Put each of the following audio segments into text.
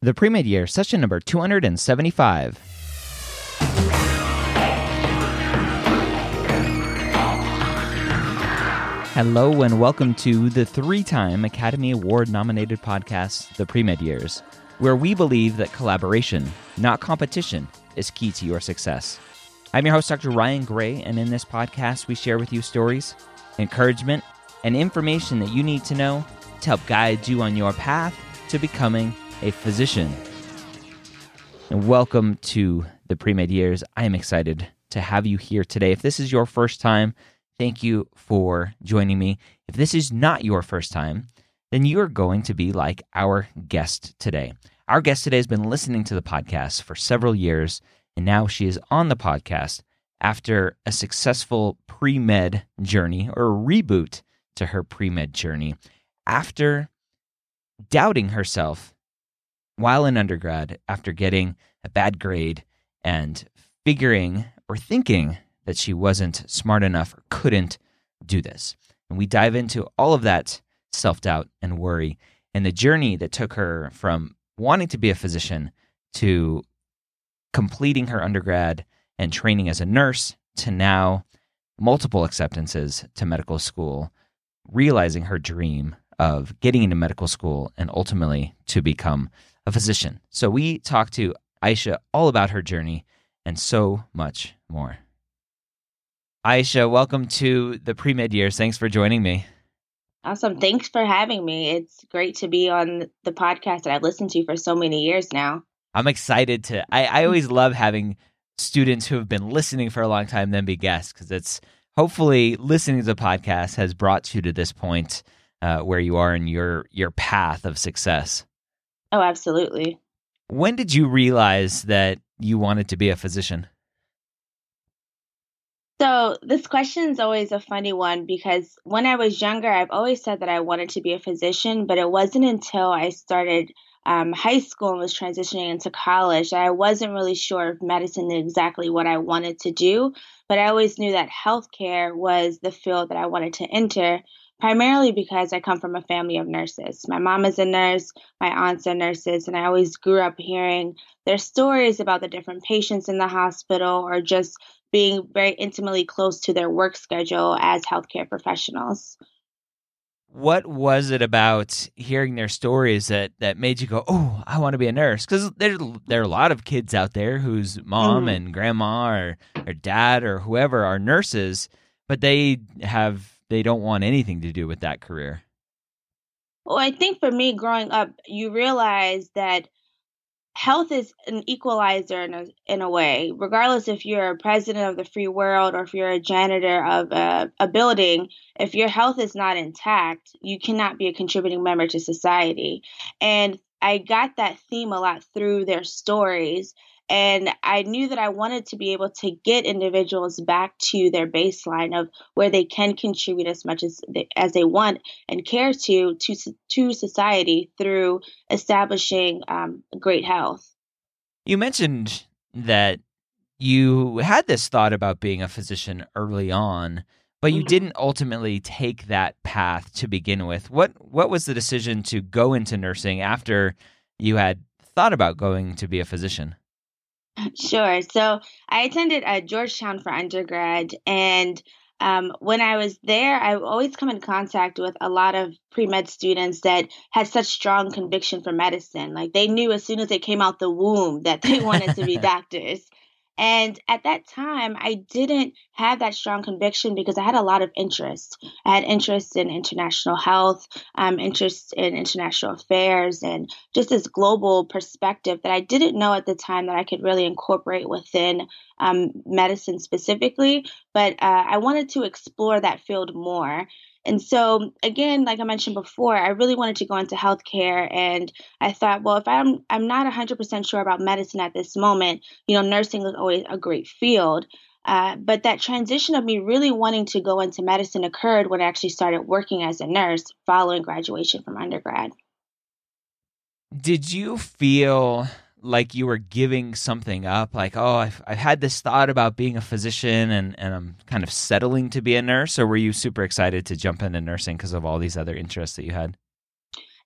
The pre med year, session number 275. Hello, and welcome to the three time Academy Award nominated podcast, The Pre Med Years, where we believe that collaboration, not competition, is key to your success. I'm your host, Dr. Ryan Gray, and in this podcast, we share with you stories, encouragement, and information that you need to know to help guide you on your path to becoming a physician. And welcome to the pre med years. I am excited to have you here today. If this is your first time, thank you for joining me. If this is not your first time, then you are going to be like our guest today. Our guest today has been listening to the podcast for several years, and now she is on the podcast after a successful pre med journey or reboot to her pre med journey. After doubting herself while in undergrad after getting a bad grade and figuring or thinking that she wasn't smart enough or couldn't do this. And we dive into all of that self doubt and worry and the journey that took her from wanting to be a physician to completing her undergrad and training as a nurse to now multiple acceptances to medical school, realizing her dream of getting into medical school and ultimately to become a physician. So we talked to Ayesha all about her journey and so much more. Ayesha, welcome to the pre med years. Thanks for joining me. Awesome. Thanks for having me. It's great to be on the podcast that I've listened to for so many years now. I'm excited to. I, I always love having students who have been listening for a long time then be guests because it's hopefully listening to the podcast has brought you to this point uh, where you are in your your path of success. Oh, absolutely. When did you realize that you wanted to be a physician? So, this question is always a funny one because when I was younger, I've always said that I wanted to be a physician, but it wasn't until I started um, high school and was transitioning into college that I wasn't really sure if medicine exactly what I wanted to do. But I always knew that healthcare was the field that I wanted to enter primarily because I come from a family of nurses. My mom is a nurse, my aunts are nurses, and I always grew up hearing their stories about the different patients in the hospital or just being very intimately close to their work schedule as healthcare professionals. What was it about hearing their stories that, that made you go, "Oh, I want to be a nurse"? Because there there are a lot of kids out there whose mom mm. and grandma or, or dad or whoever are nurses, but they have they don't want anything to do with that career? Well, I think for me growing up, you realize that health is an equalizer in a, in a way, regardless if you're a president of the free world or if you're a janitor of a, a building, if your health is not intact, you cannot be a contributing member to society. And I got that theme a lot through their stories and I knew that I wanted to be able to get individuals back to their baseline of where they can contribute as much as they, as they want and care to to to society through establishing um, great health. You mentioned that you had this thought about being a physician early on, but you mm-hmm. didn't ultimately take that path to begin with. What what was the decision to go into nursing after you had thought about going to be a physician? Sure. So I attended uh, Georgetown for undergrad, and um, when I was there, I always come in contact with a lot of pre med students that had such strong conviction for medicine. Like they knew as soon as they came out the womb that they wanted to be doctors. And at that time, I didn't have that strong conviction because I had a lot of interest. I had interest in international health, um, interest in international affairs, and just this global perspective that I didn't know at the time that I could really incorporate within um, medicine specifically. But uh, I wanted to explore that field more. And so, again, like I mentioned before, I really wanted to go into healthcare, and I thought, well, if I'm I'm not 100% sure about medicine at this moment, you know, nursing is always a great field. Uh, but that transition of me really wanting to go into medicine occurred when I actually started working as a nurse following graduation from undergrad. Did you feel like you were giving something up like oh I've, I've had this thought about being a physician and, and i'm kind of settling to be a nurse or were you super excited to jump into nursing because of all these other interests that you had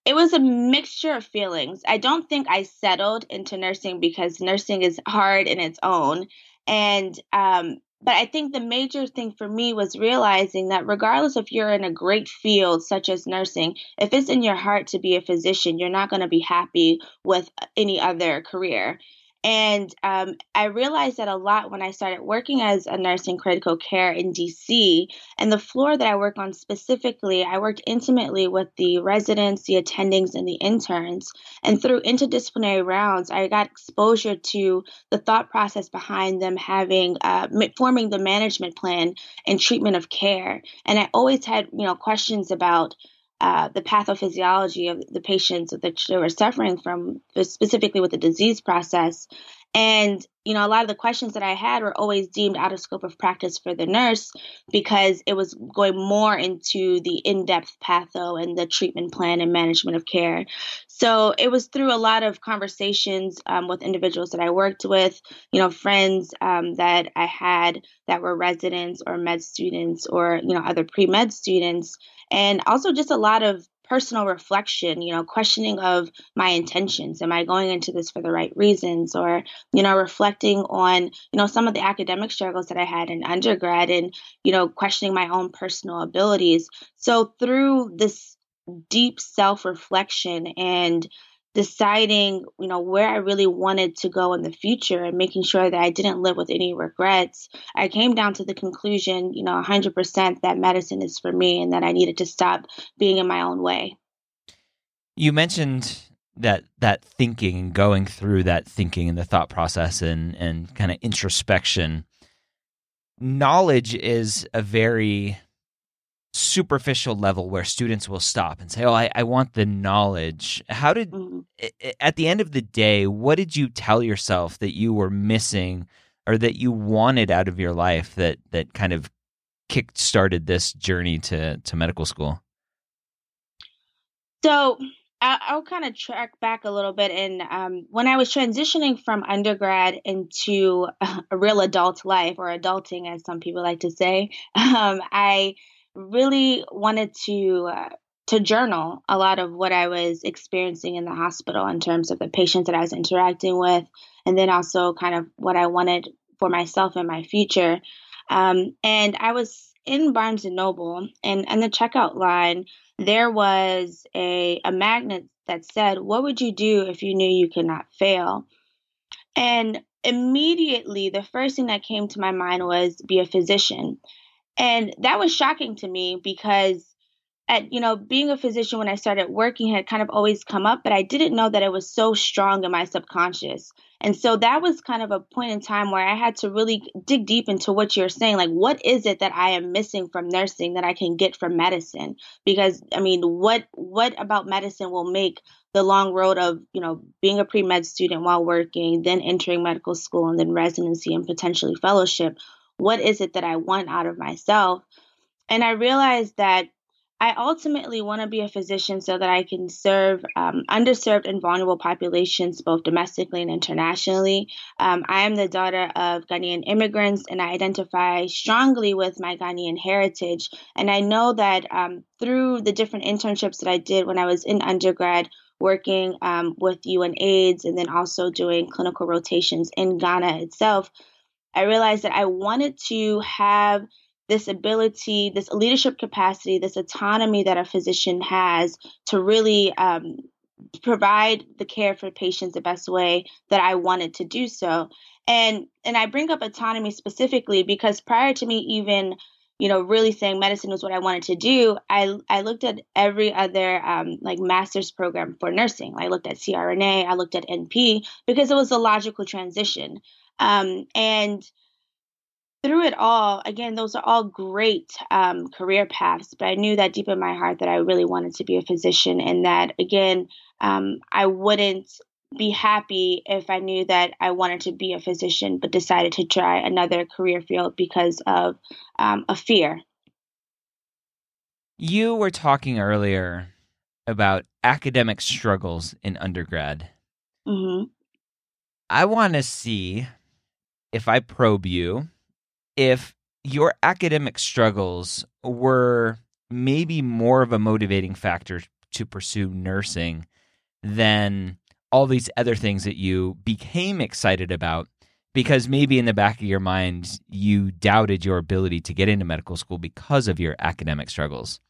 it was a mixture of feelings. I don't think I settled into nursing because nursing is hard in its own. And um, but I think the major thing for me was realizing that regardless if you're in a great field such as nursing, if it's in your heart to be a physician, you're not going to be happy with any other career. And um, I realized that a lot when I started working as a nurse in critical care in DC. And the floor that I work on specifically, I worked intimately with the residents, the attendings, and the interns. And through interdisciplinary rounds, I got exposure to the thought process behind them having, uh, forming the management plan and treatment of care. And I always had, you know, questions about uh, the pathophysiology of the patients that they were suffering from, specifically with the disease process. And, you know, a lot of the questions that I had were always deemed out of scope of practice for the nurse because it was going more into the in depth patho and the treatment plan and management of care. So it was through a lot of conversations um, with individuals that I worked with, you know, friends um, that I had that were residents or med students or, you know, other pre med students and also just a lot of personal reflection, you know, questioning of my intentions. Am I going into this for the right reasons? Or, you know, reflecting on, you know, some of the academic struggles that I had in undergrad and, you know, questioning my own personal abilities. So through this deep self reflection and deciding, you know, where I really wanted to go in the future and making sure that I didn't live with any regrets, I came down to the conclusion, you know, 100% that medicine is for me and that I needed to stop being in my own way. You mentioned that that thinking and going through that thinking and the thought process and and kind of introspection knowledge is a very superficial level where students will stop and say, Oh, I, I want the knowledge. How did, mm-hmm. at the end of the day, what did you tell yourself that you were missing or that you wanted out of your life that, that kind of kick started this journey to, to medical school? So I'll, kind of track back a little bit. And um, when I was transitioning from undergrad into a real adult life or adulting, as some people like to say, um, I really wanted to uh, to journal a lot of what I was experiencing in the hospital in terms of the patients that I was interacting with, and then also kind of what I wanted for myself in my future. Um, and I was in Barnes and Noble, and in the checkout line, there was a, a magnet that said, What would you do if you knew you could not fail? And immediately, the first thing that came to my mind was be a physician. And that was shocking to me because at you know being a physician when I started working had kind of always come up, but I didn't know that it was so strong in my subconscious. And so that was kind of a point in time where I had to really dig deep into what you're saying. Like, what is it that I am missing from nursing that I can get from medicine? Because I mean, what what about medicine will make the long road of you know being a pre med student while working, then entering medical school, and then residency and potentially fellowship? What is it that I want out of myself? And I realized that I ultimately want to be a physician so that I can serve um, underserved and vulnerable populations both domestically and internationally. Um, I am the daughter of Ghanaian immigrants and I identify strongly with my Ghanaian heritage. And I know that um, through the different internships that I did when I was in undergrad, working um, with UNAIDS and then also doing clinical rotations in Ghana itself, I realized that I wanted to have this ability, this leadership capacity, this autonomy that a physician has to really um, provide the care for patients the best way that I wanted to do so. And and I bring up autonomy specifically because prior to me even you know really saying medicine was what I wanted to do, I I looked at every other um, like master's program for nursing. I looked at CRNA, I looked at NP because it was a logical transition. Um, and through it all, again, those are all great um, career paths, but I knew that deep in my heart that I really wanted to be a physician and that, again, um, I wouldn't be happy if I knew that I wanted to be a physician but decided to try another career field because of um, a fear. You were talking earlier about academic struggles in undergrad. Mm-hmm. I want to see if I probe you, if your academic struggles were maybe more of a motivating factor to pursue nursing than all these other things that you became excited about because maybe in the back of your mind you doubted your ability to get into medical school because of your academic struggles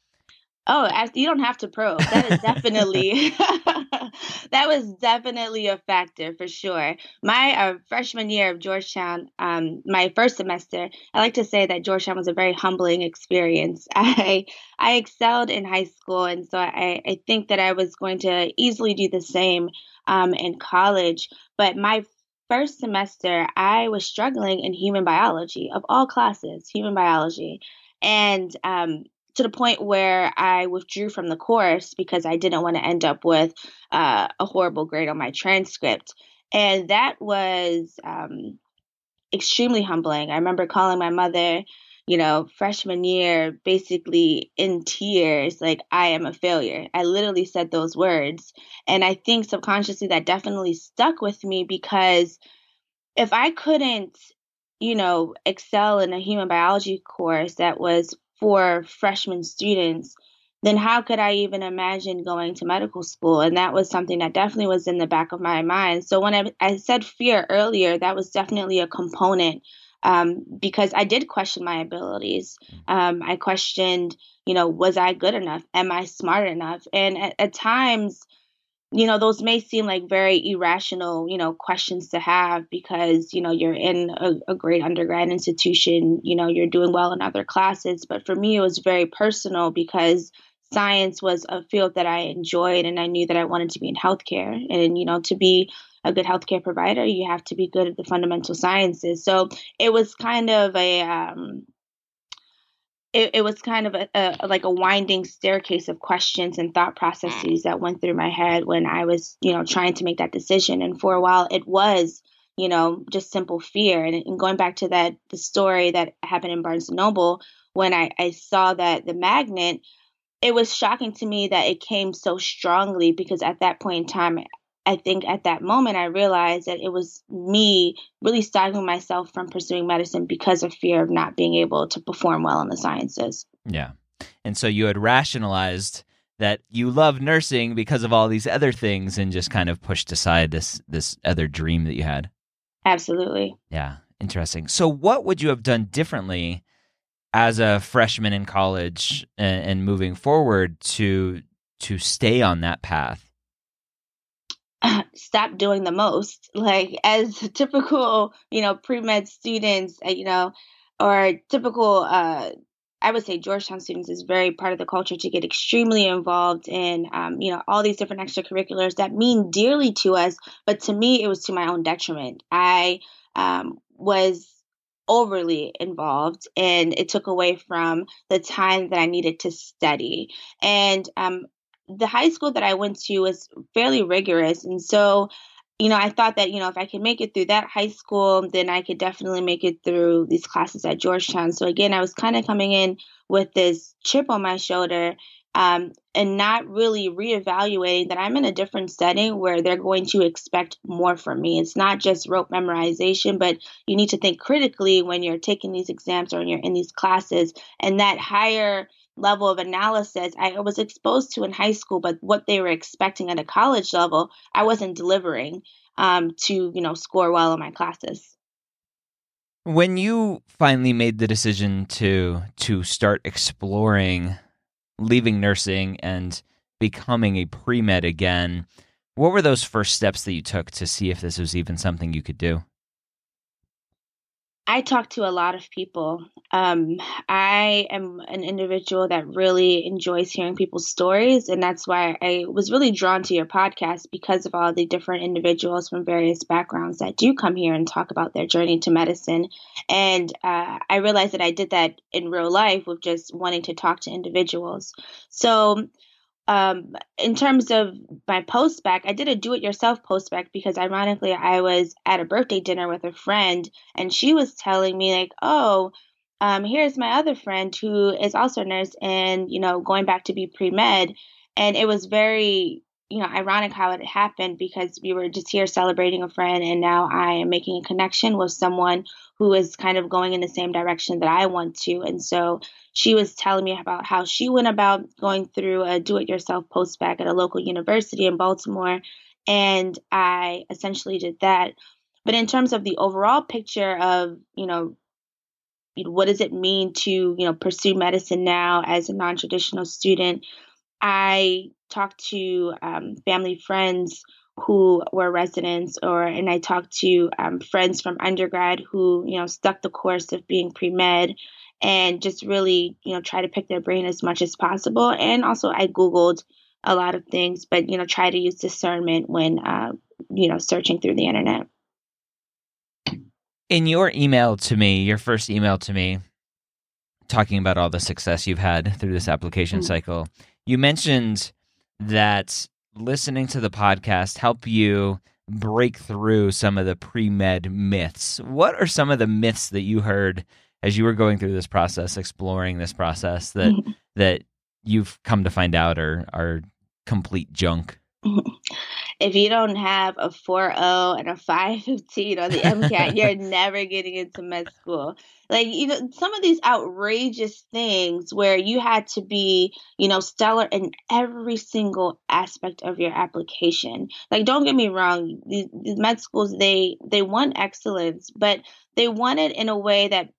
Oh, you don't have to probe. That is definitely that was definitely a factor for sure. My uh, freshman year of Georgetown, um, my first semester, I like to say that Georgetown was a very humbling experience. I I excelled in high school, and so I, I think that I was going to easily do the same um, in college. But my first semester, I was struggling in human biology of all classes, human biology. And um, to the point where I withdrew from the course because I didn't want to end up with uh, a horrible grade on my transcript. And that was um, extremely humbling. I remember calling my mother, you know, freshman year, basically in tears, like, I am a failure. I literally said those words. And I think subconsciously that definitely stuck with me because if I couldn't, you know, excel in a human biology course that was for freshman students, then how could I even imagine going to medical school? And that was something that definitely was in the back of my mind. So when I, I said fear earlier, that was definitely a component um, because I did question my abilities. Um, I questioned, you know, was I good enough? Am I smart enough? And at, at times, you know those may seem like very irrational you know questions to have because you know you're in a, a, great undergrad institution you know you're doing well in other classes. But for me it was very personal because science was a field that i enjoyed and i knew that i wanted to be in healthcare. And you know to be a good healthcare provider you have to be good at the fundamental sciences. So it was kind of a um, it, it was kind of a, a, like a winding staircase of questions and thought processes that went through my head when I was, you know, trying to make that decision. And for a while, it was, you know, just simple fear. And, and going back to that, the story that happened in Barnes and Noble, when I, I saw that the magnet, it was shocking to me that it came so strongly because at that point in time, I think at that moment I realized that it was me really stopping myself from pursuing medicine because of fear of not being able to perform well in the sciences. Yeah. And so you had rationalized that you love nursing because of all these other things and just kind of pushed aside this this other dream that you had. Absolutely. Yeah. Interesting. So what would you have done differently as a freshman in college and, and moving forward to to stay on that path? stop doing the most like as typical you know pre-med students uh, you know or typical uh I would say Georgetown students is very part of the culture to get extremely involved in, um, you know, all these different extracurriculars that mean dearly to us. But to me, it was to my own detriment. I um, was overly involved and it took away from the time that I needed to study. And um, the high school that I went to was fairly rigorous. And so, you know, I thought that, you know, if I could make it through that high school, then I could definitely make it through these classes at Georgetown. So again, I was kind of coming in with this chip on my shoulder um, and not really reevaluating that I'm in a different setting where they're going to expect more from me. It's not just rote memorization, but you need to think critically when you're taking these exams or when you're in these classes. And that higher level of analysis I was exposed to in high school, but what they were expecting at a college level, I wasn't delivering um, to, you know, score well in my classes. When you finally made the decision to to start exploring leaving nursing and becoming a pre-med again, what were those first steps that you took to see if this was even something you could do? I talk to a lot of people. Um, I am an individual that really enjoys hearing people's stories, and that's why I was really drawn to your podcast because of all the different individuals from various backgrounds that do come here and talk about their journey to medicine. And uh, I realized that I did that in real life with just wanting to talk to individuals. So um, in terms of my postbac, I did a do it yourself postbac because ironically I was at a birthday dinner with a friend and she was telling me like, oh, um, here's my other friend who is also a nurse and, you know, going back to be pre med. And it was very, you know, ironic how it happened because we were just here celebrating a friend, and now I am making a connection with someone who is kind of going in the same direction that I want to. And so she was telling me about how she went about going through a do it yourself postbac at a local university in Baltimore. And I essentially did that. But in terms of the overall picture of, you know, what does it mean to, you know, pursue medicine now as a non traditional student? I talked to um, family friends who were residents or and I talked to um, friends from undergrad who you know stuck the course of being pre-med and just really you know try to pick their brain as much as possible and also I googled a lot of things but you know try to use discernment when uh, you know searching through the internet in your email to me your first email to me talking about all the success you've had through this application mm-hmm. cycle you mentioned that listening to the podcast help you break through some of the pre-med myths. What are some of the myths that you heard as you were going through this process, exploring this process that that you've come to find out are are complete junk? if you don't have a 4.0 and a 515 on the MCAT, you're never getting into med school. Like, you know, some of these outrageous things where you had to be, you know, stellar in every single aspect of your application. Like, don't get me wrong, these, these med schools, they they want excellence, but they want it in a way that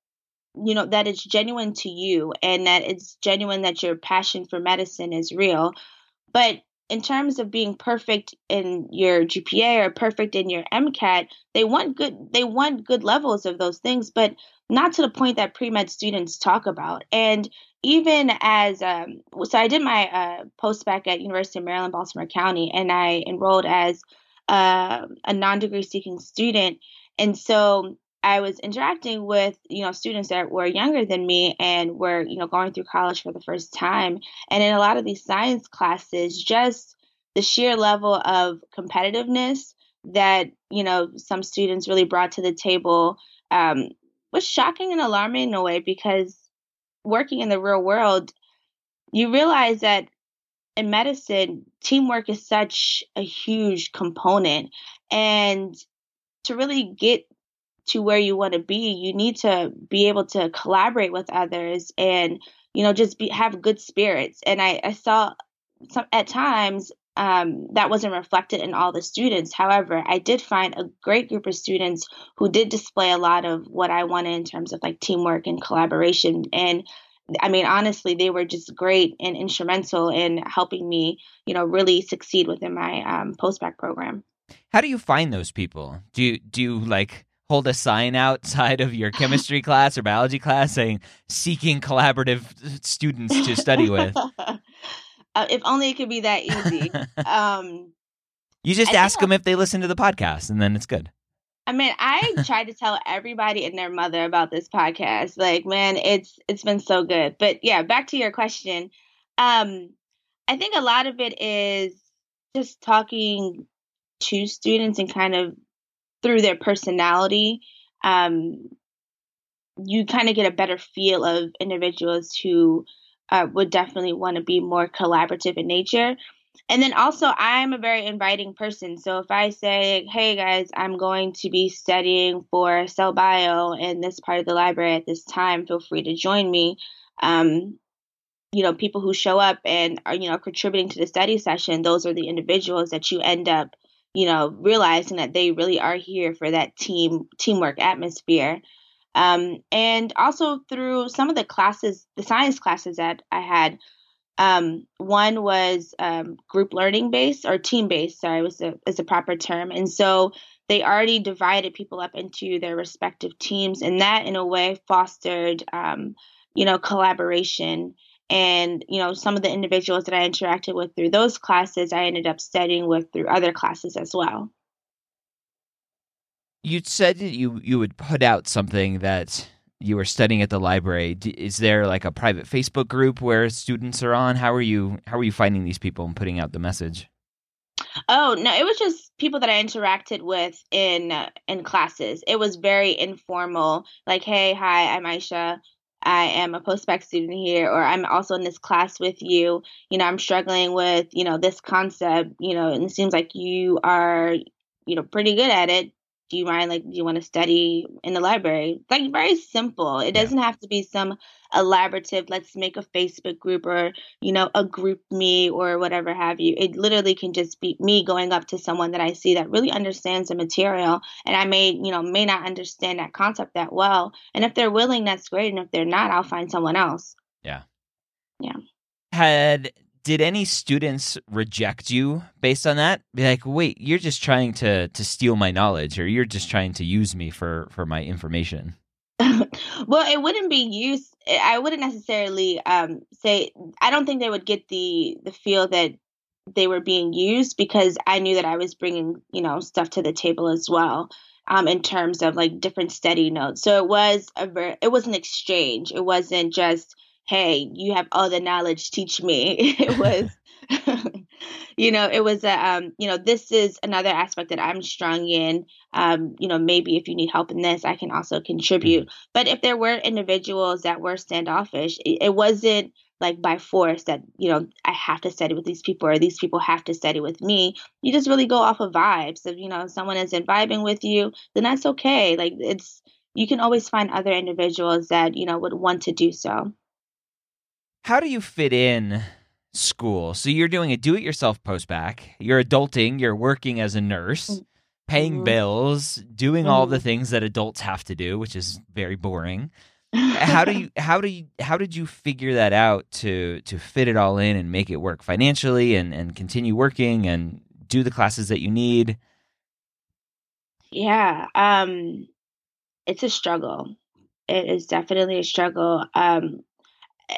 you know that it's genuine to you and that it's genuine that your passion for medicine is real but in terms of being perfect in your GPA or perfect in your MCAT, they want good they want good levels of those things, but not to the point that pre-med students talk about. And even as um, so I did my uh, postbac at University of Maryland, Baltimore County, and I enrolled as uh, a non-degree seeking student. And so I was interacting with, you know, students that were younger than me and were, you know, going through college for the first time. And in a lot of these science classes, just the sheer level of competitiveness that, you know, some students really brought to the table um, was shocking and alarming in a way because working in the real world, you realize that in medicine, teamwork is such a huge component. And to really get to where you want to be, you need to be able to collaborate with others and, you know, just be, have good spirits. And I, I saw some at times um, that wasn't reflected in all the students. However, I did find a great group of students who did display a lot of what I wanted in terms of like teamwork and collaboration. And I mean, honestly, they were just great and instrumental in helping me, you know, really succeed within my um, post-bac program. How do you find those people? Do you do you like hold a sign outside of your chemistry class or biology class saying seeking collaborative students to study with? uh, if only it could be that easy. um, you just I ask them if they listen to the podcast, and then it's good. I mean, I try to tell everybody and their mother about this podcast. Like, man, it's it's been so good. But yeah, back to your question. Um, I think a lot of it is just talking to students and kind of through their personality, um, you kind of get a better feel of individuals who uh, would definitely want to be more collaborative in nature. And then also, I'm a very inviting person. So if I say, hey guys, I'm going to be studying for cell bio in this part of the library at this time, feel free to join me. Um, you know, people who show up and are, you know, contributing to the study session, those are the individuals that you end up you know, realizing that they really are here for that team teamwork atmosphere. Um, and also through some of the classes, the science classes that I had, um, one was um, group learning based or team based. Sorry, was a is a proper term. And so they already divided people up into their respective teams, and that in a way fostered, um, you know, collaboration and, you know, some of the individuals that I interacted with through those classes, I ended up studying with through other classes as well. You said that you, you would put out something that you were studying at the library. Is there like a private Facebook group where students are on? How are you how are you finding these people and putting out the message? Oh no, it was just people that I interacted with in uh, in classes. It was very informal. Like, hey, hi, I'm Ayesha I am a postbac student here, or I'm also in this class with you. You know, I'm struggling with, you know, this concept, you know, and it seems like you are, you know, pretty good at it do you mind like do you want to study in the library? Like very simple. It doesn't have to be some elaborative let's make a facebook group or you know a GroupMe or whatever have you. It literally can just be me going up to someone that i see that really understands the material and i may you know may not understand that concept that well and if they're willing that's great and if they're not i'll find someone else. Yeah. Yeah. Had did any students reject you based on that? Be like, wait, you're just trying to to steal my knowledge, or you're just trying to use me for for my information. well, it wouldn't be used. I wouldn't necessarily um, say. I don't think they would get the the feel that they were being used because I knew that I was bringing you know stuff to the table as well. Um, in terms of like different study notes, so it was a ver- it was an exchange. It wasn't just hey, you have all the knowledge, teach me. it was, you know, it was a, um, you know, this is another aspect that I'm strong in. Um, you know, maybe if you need help in this, I can also contribute. Mm-hmm. But if there were individuals that were standoffish, it, it wasn't like by force that you know I have to study with these people or these people have to study with me. You just really go off of vibes. If you know someone isn't vibing with you, then that's okay. Like it's you can always find other individuals that you know would want to do so how do you fit in school? So you're doing a do it yourself postbac, you're adulting, you're working as a nurse, mm. paying mm-hmm. bills, doing mm-hmm. all the mm-hmm. things that adults have to do, which is very boring. how do you how do you how did you figure that out to to fit it all in and make it work financially and and continue working and do the classes that you need? Yeah, um it's a struggle. It is definitely a struggle. Um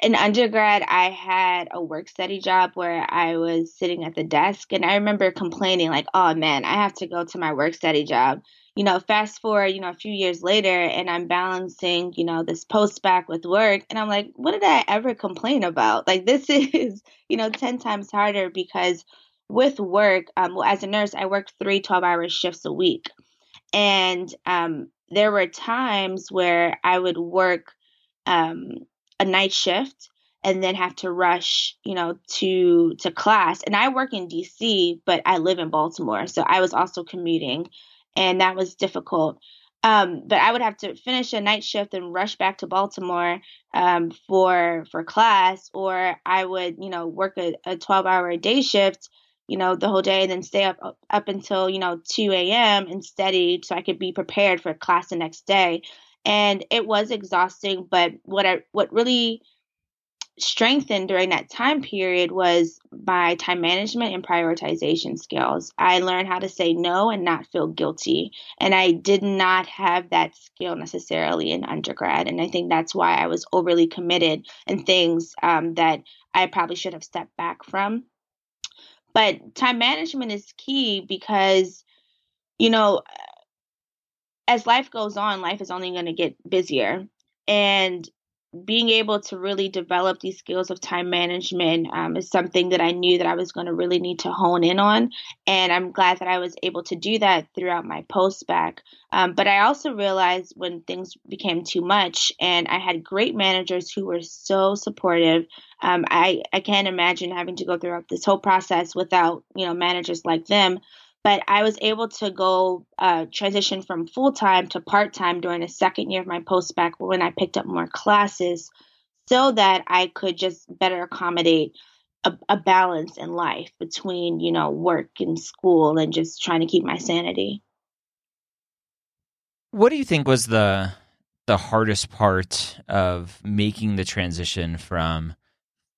in undergrad, I had a work study job where I was sitting at the desk, and I remember complaining, like, oh man, I have to go to my work study job. You know, fast forward, you know, a few years later, and I'm balancing, you know, this postbac with work, and I'm like, what did I ever complain about? Like, this is, you know, 10 times harder because with work, um, well, as a nurse, I worked three 12 hour shifts a week. And um, there were times where I would work um, a night shift and then have to rush, you know, to to class. And I work in DC, but I live in Baltimore, so I was also commuting, and that was difficult. Um, but I would have to finish a night shift and rush back to Baltimore um, for for class, or I would, you know, work a, 12 hour day shift, you know, the whole day, and then stay up up until you know 2 a.m. and study so I could be prepared for class the next day and it was exhausting but what i what really strengthened during that time period was my time management and prioritization skills. I learned how to say no and not feel guilty. And I did not have that skill necessarily in undergrad. And I think that's why I was overly committed in things um, that I probably should have stepped back from. But time management is key because, you know, as life goes on, life is only going to get busier. And being able to really develop these skills of time management um, is something that I knew that I was going to really need to hone in on. And I'm glad that I was able to do that throughout my postbac. Um, but I also realized when things became too much, and I had great managers who were so supportive. Um, I, I can't imagine having to go throughout this whole process without, you know, managers like them but I was able to go uh, transition from full time to part time during the second year of my postbac when I picked up more classes so that I could just better accommodate a, a, balance in life between, you know, work and school and just trying to keep my sanity. What do you think was the the hardest part of making the transition from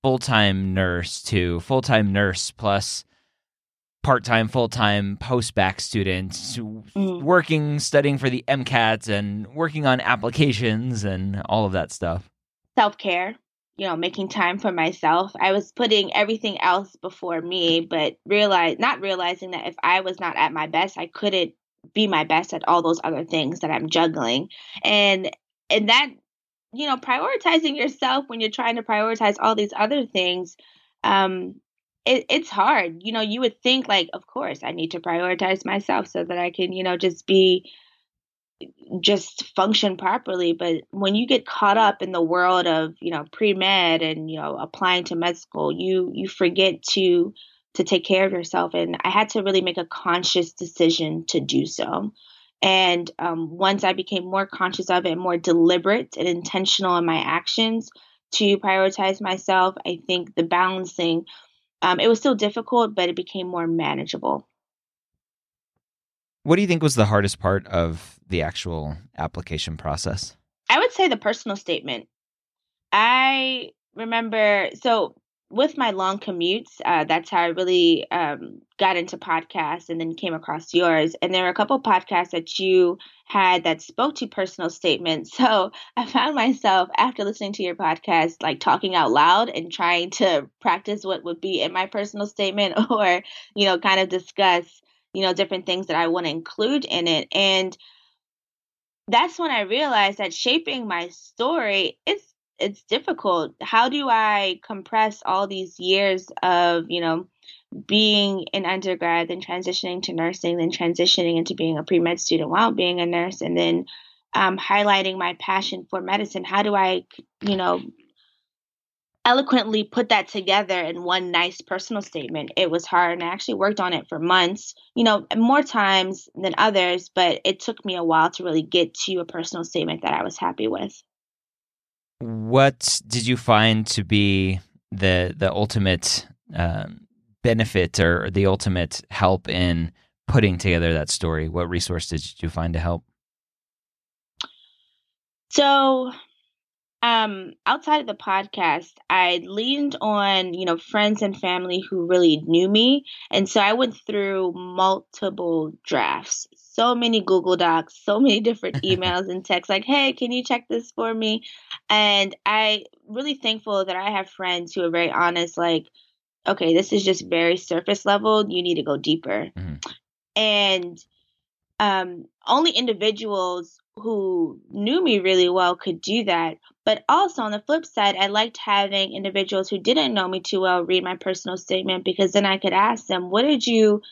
full-time nurse to full-time nurse plus part-time full-time post-bac students mm. working studying for the mcat and working on applications and all of that stuff. Self-care you know making time for myself. I was putting everything else before me but realize not realizing that if i was not at my best i couldn't be my best at all those other things that i'm juggling. And and that you know prioritizing yourself when you're trying to prioritize all these other things um it, it's hard. You know, you would think like, of course, I need to prioritize myself so that I can, you know, just be just function properly. But when you get caught up in the world of, you know, pre-med and, you know, applying to med school, you you forget to to take care of yourself. And I had to really make a conscious decision to do so. And um, once I became more conscious of it, more deliberate and intentional in my actions to prioritize myself, I think the balancing, um, it was still difficult, but it became more manageable. What do you think was the hardest part of the actual application process? I would say the personal statement. I remember, so with my long commutes, uh, that's how I really um, got into podcasts and then came across yours. And there were a couple podcasts that you had that spoke to personal statements. So I found myself after listening to your podcast, like talking out loud and trying to practice what would be in my personal statement or, you know, kind of discuss, you know, different things that I want to include in it. And that's when I realized that shaping my story is it's difficult. How do I compress all these years of, you know, being an undergrad, then transitioning to nursing, then transitioning into being a pre med student while being a nurse, and then um, highlighting my passion for medicine? How do I, you know, eloquently put that together in one nice personal statement? It was hard, and I actually worked on it for months, you know, more times than others, but it took me a while to really get to a personal statement that I was happy with what did you find to be the the ultimate um, benefit or the ultimate help in putting together that story? What resource did you find to help? So, um, outside of the podcast, I leaned on, you know, friends and family who really knew me. And so I went through multiple drafts so many Google Docs, so many different emails and texts like, hey, can you check this for me? And I really thankful that I have friends who are very honest, like, okay, this is just very surface level. You need to go deeper. Mm-hmm. And um, only individuals who knew me really well could do that. But also on the flip side, I liked having individuals who didn't know me too well read my personal statement because then I could ask them, what did you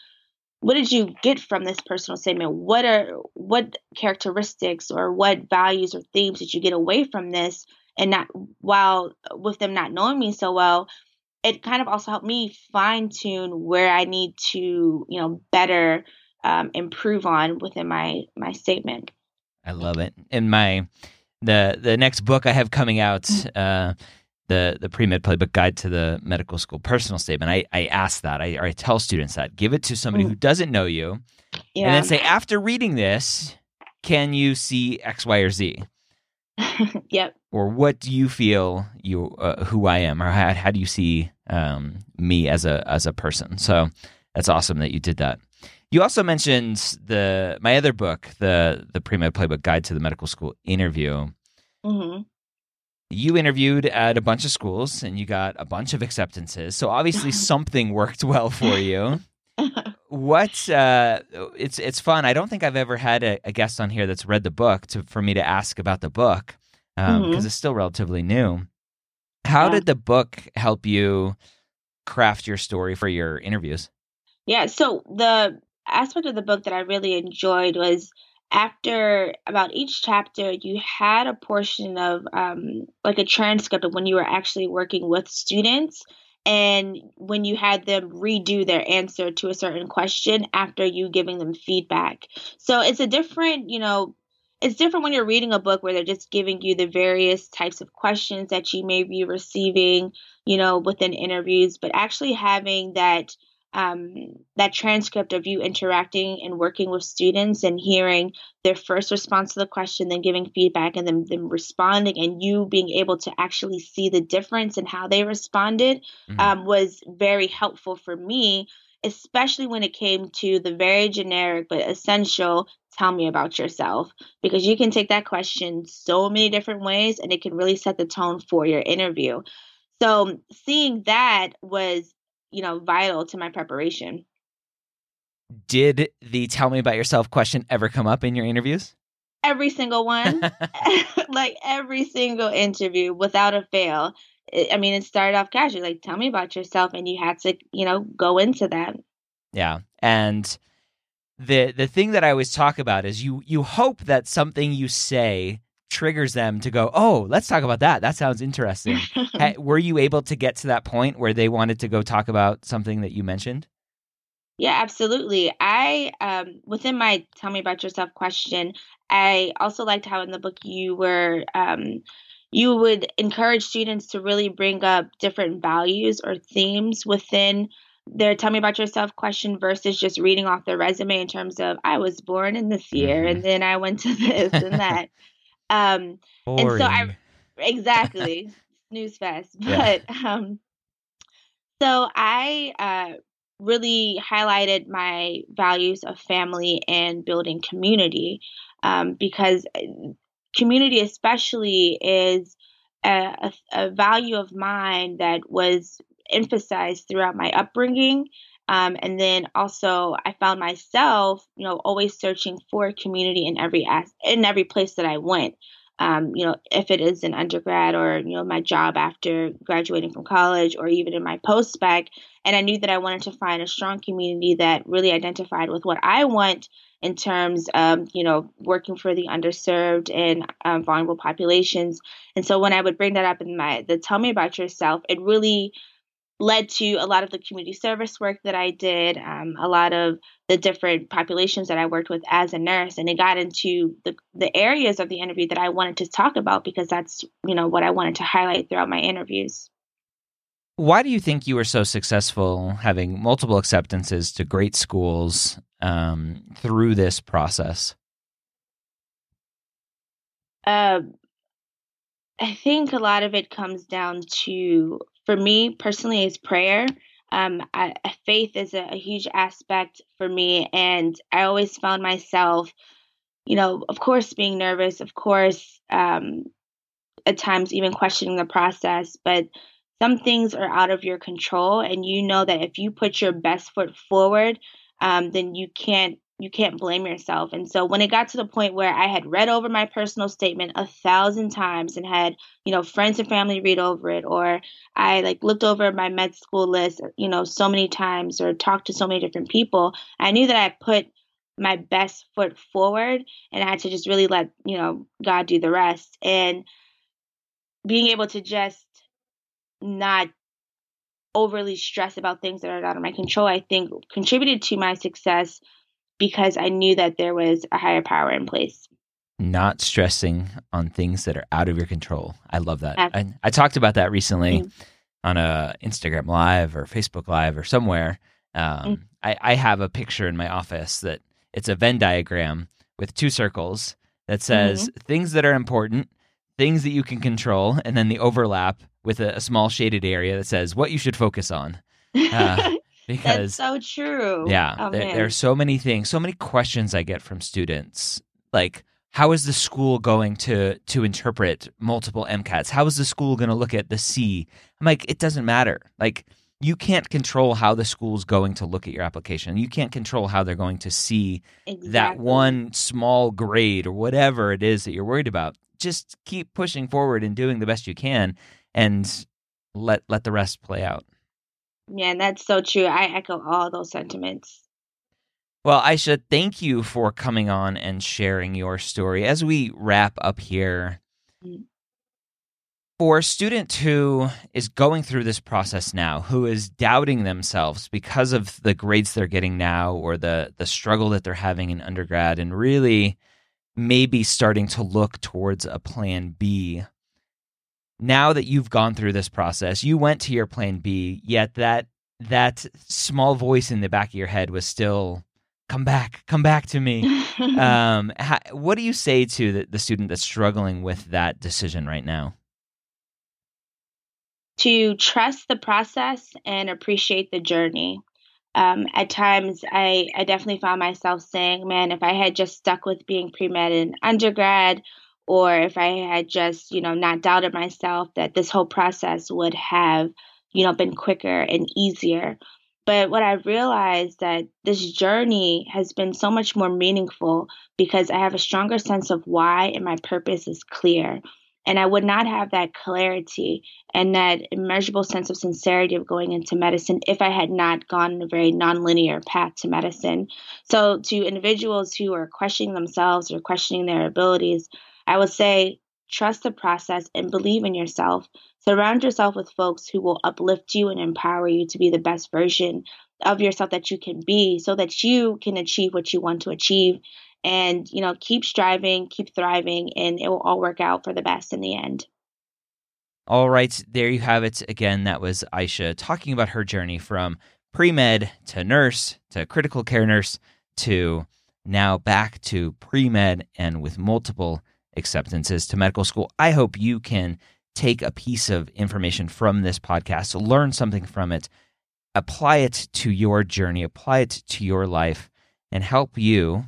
what did you get from this personal statement what are what characteristics or what values or themes did you get away from this and not while with them not knowing me so well it kind of also helped me fine tune where i need to you know better um, improve on within my my statement i love it in my the the next book i have coming out mm-hmm. uh the the pre med playbook guide to the medical school personal statement. I I ask that. I I tell students that give it to somebody who doesn't know you, yeah. and then say after reading this, can you see X, Y, or Z? yep. Or what do you feel you uh, who I am, or how, how do you see um, me as a as a person? So that's awesome that you did that. You also mentioned the my other book, the the pre med playbook guide to the medical school interview. Mm-hmm you interviewed at a bunch of schools and you got a bunch of acceptances. So obviously something worked well for you. what uh, it's it's fun. I don't think I've ever had a, a, guest on here that's read the book to for me to ask about the book because um, mm-hmm. it's still relatively new. How yeah. did the book help you craft your story for your interviews? Yeah, so the aspect of the book that I really enjoyed was after about each chapter, you had a portion of um, like a transcript of when you were actually working with students and when you had them redo their answer to a certain question after you giving them feedback. So it's a different, you know, it's different when you're reading a book where they're just giving you the various types of questions that you may be receiving, you know, within interviews, but actually having that um, that transcript of you interacting and working with students and hearing their first response to the question, then giving feedback, and then them responding, and you being able to actually see the difference in how they responded mm-hmm. um, was very helpful for me, especially when it came to the very generic but essential tell me about yourself because you can take that question so many different ways and it can really set the tone for your interview. So seeing that was you know, vital to my preparation. Did the tell me about yourself question ever come up in your interviews? Every single one. like every single interview without a fail. I mean, it started off casually, like, tell me about yourself. And you had to, you know, go into that. Yeah. And the the thing that I always talk about is you you hope that something you say triggers them to go, "Oh, let's talk about that. That sounds interesting." were you able to get to that point where they wanted to go talk about something that you mentioned? Yeah, absolutely. I um within my tell me about yourself question, I also liked how in the book you were um you would encourage students to really bring up different values or themes within their tell me about yourself question versus just reading off their resume in terms of I was born in this year mm-hmm. and then I went to this and that. Um Boring. and so I exactly snooze fest. But yeah. um so I uh really highlighted my values of family and building community um, because uh, community especially is a, a, value of mine that was emphasized throughout my upbringing um, and then also I found myself, you know, always searching for community in every as- in every place that I went um, you know, if it is an undergrad or, you know, my job after graduating from college or even in my postbac. And I knew that I wanted to find a strong community that really identified with what I want in terms of, you know, working for the underserved and um, vulnerable populations. And so when I would bring that up in my, the tell me about yourself, it really led to a lot of the community service work that I did, um, a lot of the different populations that I worked with as a nurse, and it got into the the areas of the interview that I wanted to talk about because that's you know what I wanted to highlight throughout my interviews. Why do you think you were so successful having multiple acceptances to great schools um, through this process? Uh, I think a lot of it comes down to for me personally is prayer. Um, I, faith is a, a huge aspect for me, and I always found myself, you know, of course, being nervous, of course, um, at times even questioning the process, but some things are out of your control, and you know that if you put your best foot forward, um, then you can't you can't blame yourself. And so when it got to the point where I had read over my personal statement a thousand times and had, you know, friends and family read over it, or I like looked over my med school list, you know, so many times or talked to so many different people, I knew that I put my best foot forward and I had to just really let, you know, God do the rest. And being able to just not overly stress about things that are out of my control, I think contributed to my success because I knew that there was a higher power in place. Not stressing on things that are out of your control. I love that. I, I talked about that recently mm-hmm. on a Instagram Live or Facebook Live or somewhere. Um, mm-hmm. I, I have a picture in my office that it's a Venn diagram with two circles that says mm-hmm. things that are important, things that you can control, and then the overlap with a, a small shaded area that says what you should focus on. Uh, because That's so true. Yeah, oh, there, there, are so many things, so many questions I get from students, like how is the school going to to interpret multiple MCATs? How is the school going to look at the C? I'm like, it doesn't matter. Like you can't control how the school's going to look at your application. You can't control how they're going to see exactly. that one small grade or whatever it is that you're worried about. Just keep pushing forward and doing the best you can and let let the rest play out. Yeah, that's so true. I echo all those sentiments. Well, Ayesha, thank you for coming on and sharing your story. As we wrap up here, mm-hmm. for a student who is going through this process now, who is doubting themselves because of the grades they're getting now or the the struggle that they're having in undergrad and really maybe starting to look towards a plan B now that you've gone through this process, you went to your plan B, yet that that small voice in the back of your head was still come back, come back to me. um, how, what do you say to the, the student that's struggling with that decision right now? To trust the process and appreciate the journey. Um, at times, I, I definitely found myself saying, man, if I had just stuck with being pre med in undergrad or if I had just, you know, not doubted myself that this whole process would have, you know, been quicker and easier. But what I realized that this journey has been so much more meaningful because I have a stronger sense of why and my purpose is clear. And I would not have that clarity and that immeasurable sense of sincerity of going into medicine if I had not gone a very nonlinear path to medicine. So, to individuals who are questioning themselves or questioning their abilities, I would say trust the process and believe in yourself. Surround yourself with folks who will uplift you and empower you to be the best version of yourself that you can be so that you can achieve what you want to achieve. And you know keep striving keep thriving and it will all work out for the best in the end. All right there you have it again. That was Ayesha talking about her journey from pre-med to nurse to critical care nurse to now back to pre-med and with multiple acceptances to medical school i hope you can take a piece of information from this podcast learn something from it apply it to your journey apply it to your life and help you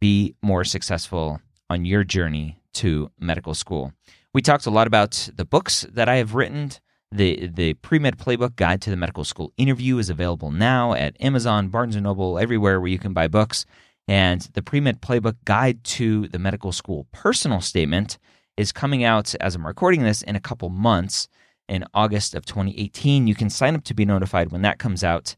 be more successful on your journey to medical school. We talked a lot about the books that I have written. The the pre-med playbook guide to the medical school interview is available now at Amazon, Barnes and Noble, everywhere where you can buy books. And the pre-med playbook guide to the medical school personal statement is coming out as I'm recording this in a couple months in August of 2018. You can sign up to be notified when that comes out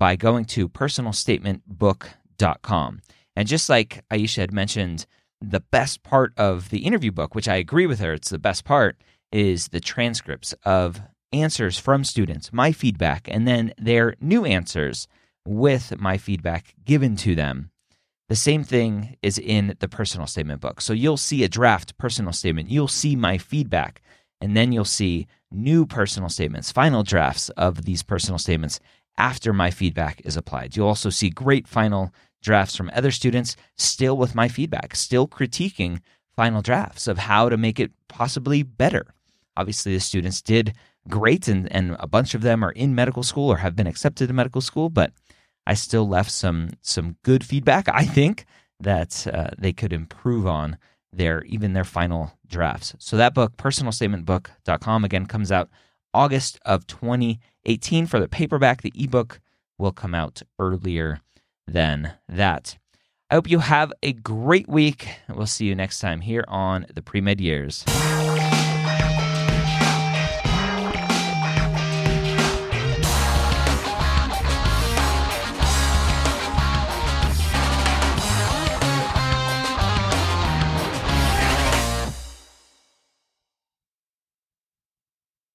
by going to personalstatementbook.com. And just like Ayesha had mentioned, the best part of the interview book, which I agree with her, it's the best part, is the transcripts of answers from students, my feedback, and then their new answers with my feedback given to them. The same thing is in the personal statement book. So you'll see a draft personal statement, you'll see my feedback, and then you'll see new personal statements, final drafts of these personal statements after my feedback is applied. You'll also see great final drafts from other students, still with my feedback, still critiquing final drafts of how to make it possibly better. Obviously, the students did great, and, and a bunch of them are in medical school or have been accepted to medical school, but I still left some some good feedback. I think that uh, they could improve on their even their final drafts. So that book, personalstatementbook.com, again comes out August of 2018 for the paperback. The ebook will come out earlier than that. I hope you have a great week. We'll see you next time here on the Pre Med Years.